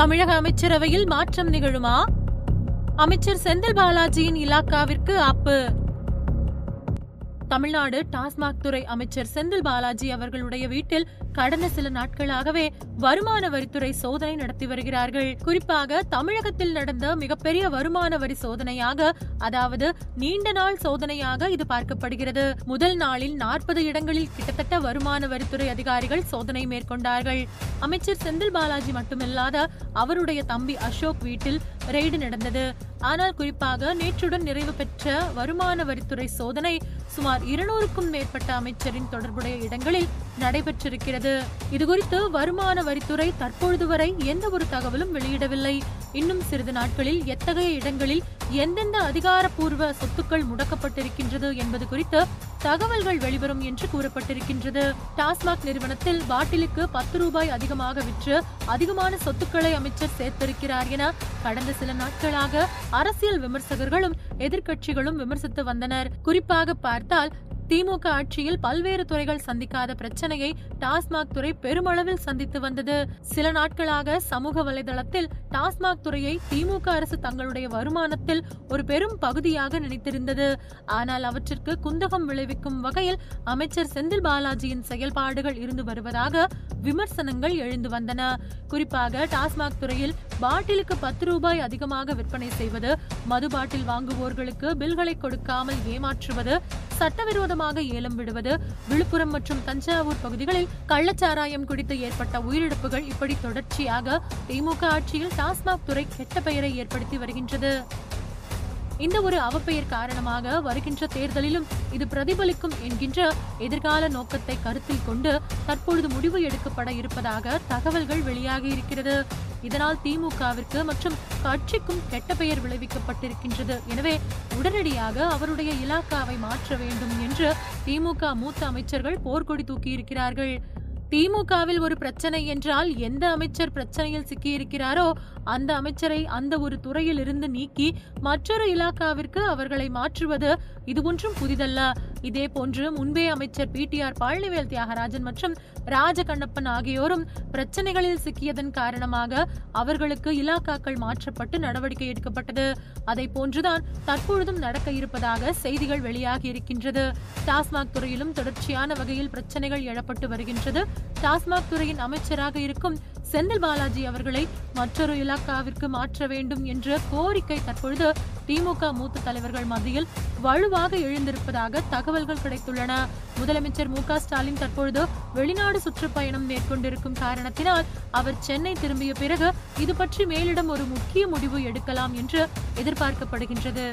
தமிழக அமைச்சரவையில் மாற்றம் நிகழுமா? அமைச்சர் செந்தில் பாலாஜியின் இலாக்காவிற்கு அப்பு. தமிழ்நாடு டாஸ்மாக் துறை அமைச்சர் செந்தில் பாலாஜி அவர்களுடைய வீட்டில் கடந்த சில நாட்களாகவே வருமான வரித்துறை சோதனை நடத்தி வருகிறார்கள். குறிப்பாக தமிழகத்தில் நடந்த மிகப்பெரிய வருமான வரி சோதனையாக அதாவது நீண்ட நாள் சோதனையாக இது பார்க்கப்படுகிறது. முதல் நாளில் நாற்பது இடங்களில் கிட்டத்தட்ட வருமான வரித்துறை அதிகாரிகள் சோதனை மேற்கொண்டார்கள். அமைச்சர் செந்தில் பாலாஜி மட்டுமில்லாத அவருடைய தம்பி அசோக் வீட்டில் ரெய்டு நடந்தது. ஆனால் குறிப்பாக நேற்றுடன் நிறைவு பெற்ற வருமான வரித்துறை சோதனை சுமார் இருநூறுக்கும் மேற்பட்ட அமைச்சரின் தொடர்புடைய இடங்களில் நடைபெற்றிருக்கிறது. இதுகுறித்து வருமான வரித்துறை தற்பொழுது வரை எந்த ஒரு தகவலும் வெளியிடவில்லை. இன்னும் சிறிது நாட்களில் எத்தகைய இடங்களில் எந்தெந்த அதிகாரப்பூர்வ சொத்துக்கள் முடக்கப்பட்டிருக்கின்றது என்பது குறித்து தகவல்கள் வெளிவரும் என்று கூறப்பட்டிருக்கின்றது. டாஸ்மாக் நிறுவனத்தில் பாட்டிலுக்கு பத்து ரூபாய் அதிகமாக விற்று அதிகமான சொத்துக்களை அமைச்சர் சேர்த்திருக்கிறார் என கடந்த சில நாட்களாக அரசியல் விமர்சகர்களும் எதிர்க்கட்சிகளும் விமர்சித்து வந்தனர். குறிப்பாக பார்த்தால் திமுக ஆட்சியில் பல்வேறு துறைகள் சந்திக்காத பிரச்சனையை டாஸ்மாக் துறை பெருமளவில் சந்தித்து வந்தது. சில நாட்களாக சமூக வலைதளத்தில் டாஸ்மாக் துறையை திமுக அரசு தங்களுடைய வருமானத்தில் ஒரு பெரும் பகுதியாக நினைத்திருந்தது. ஆனால் அவற்றிற்கு குந்தகம் விளைவிக்கும் வகையில் அமைச்சர் செந்தில் பாலாஜியின் செயல்பாடுகள் இருந்து வருவதாக விமர்சனங்கள் எழுந்து வந்தன. குறிப்பாக டாஸ்மாக் துறையில் பாட்டிலுக்கு பத்து ரூபாய் அதிகமாக விற்பனை செய்வது மது பாட்டில் வாங்குவோர்களுக்கு பில்களை கொடுக்காமல் ஏமாற்றுவது சட்டவிரோதமாக ஏலம் விடுவது விழுப்புரம் மற்றும் தஞ்சாவூர் பகுதிகளில் கள்ளச்சாராயம் குடித்து ஏற்பட்ட உயிரிழப்புகள் இப்படி தொடர்ச்சியாக திமுக ஆட்சியில் டாஸ்மாக் துறை கெட்ட பெயரை ஏற்படுத்தி வருகின்றது. இந்த ஒரு அவப்பெயர் காரணமாக வருகின்ற தேர்தலிலும் இது பிரதிபலிக்கும் என்கின்ற எதிர்கால நோக்கத்தை கருத்தில் கொண்டு தற்பொழுது முடிவு எடுக்கப்பட இருப்பதாக தகவல்கள் வெளியாகி இருக்கிறது. இதனால் திமுகவிற்கு மற்றும் கட்சிக்கும் கெட்ட பெயர் விளைவிக்கப்பட்டிருக்கின்றது. எனவே உடனடியாக அவருடைய இலாக்காவை மாற்ற வேண்டும் என்று திமுக மூத்த அமைச்சர்கள் போர்க்கொடி தூக்கியிருக்கிறார்கள். திமுகவில் ஒரு பிரச்சனை என்றால் எந்த அமைச்சர் பிரச்சனையில் சிக்கியிருக்கிறாரோ அந்த அமைச்சரை அந்த ஒரு துறையில் இருந்து நீக்கி மற்றொரு இலாக்காவிற்கு அவர்களை மாற்றுவது இது ஒன்றும் புதிதல்ல. இதே போன்று முன்பே அமைச்சர் பிடிஆர் பழனிவேல் தியாகராஜன் மற்றும் ராஜகண்ணப்பன் ஆகியோரும் பிரச்சனைகளில் சிக்கியதன் காரணமாக அவர்களுக்கு இலாக்காக்கள் மாற்றப்பட்டு நடவடிக்கை எடுக்கப்பட்டது. அதை போன்றுதான் தற்பொழுதும் நடக்க இருப்பதாக செய்திகள் வெளியாகி இருக்கின்றது. டாஸ்மாக் துறையிலும் தொடர்ச்சியான வகையில் பிரச்சனைகள் எழப்பட்டு வருகின்றது. டாஸ்மாக் துறையின் அமைச்சராக இருக்கும் செந்தில் பாலாஜி அவர்களை மற்றொரு இலாக்காவிற்கு மாற்ற வேண்டும் என்ற கோரிக்கை தற்பொழுது திமுக மூத்த தலைவர்கள் மத்தியில் வலுவாக எழுந்திருப்பதாக தகவல்கள் கிடைத்துள்ளன. முதலமைச்சர் மு க ஸ்டாலின் தற்பொழுது வெளிநாடு சுற்றுப்பயணம் மேற்கொண்டிருக்கும் காரணத்தினால் அவர் சென்னை திரும்பிய பிறகு இது பற்றி மேலிடம் ஒரு முக்கிய முடிவு எடுக்கலாம் என்று எதிர்பார்க்கப்படுகின்றது.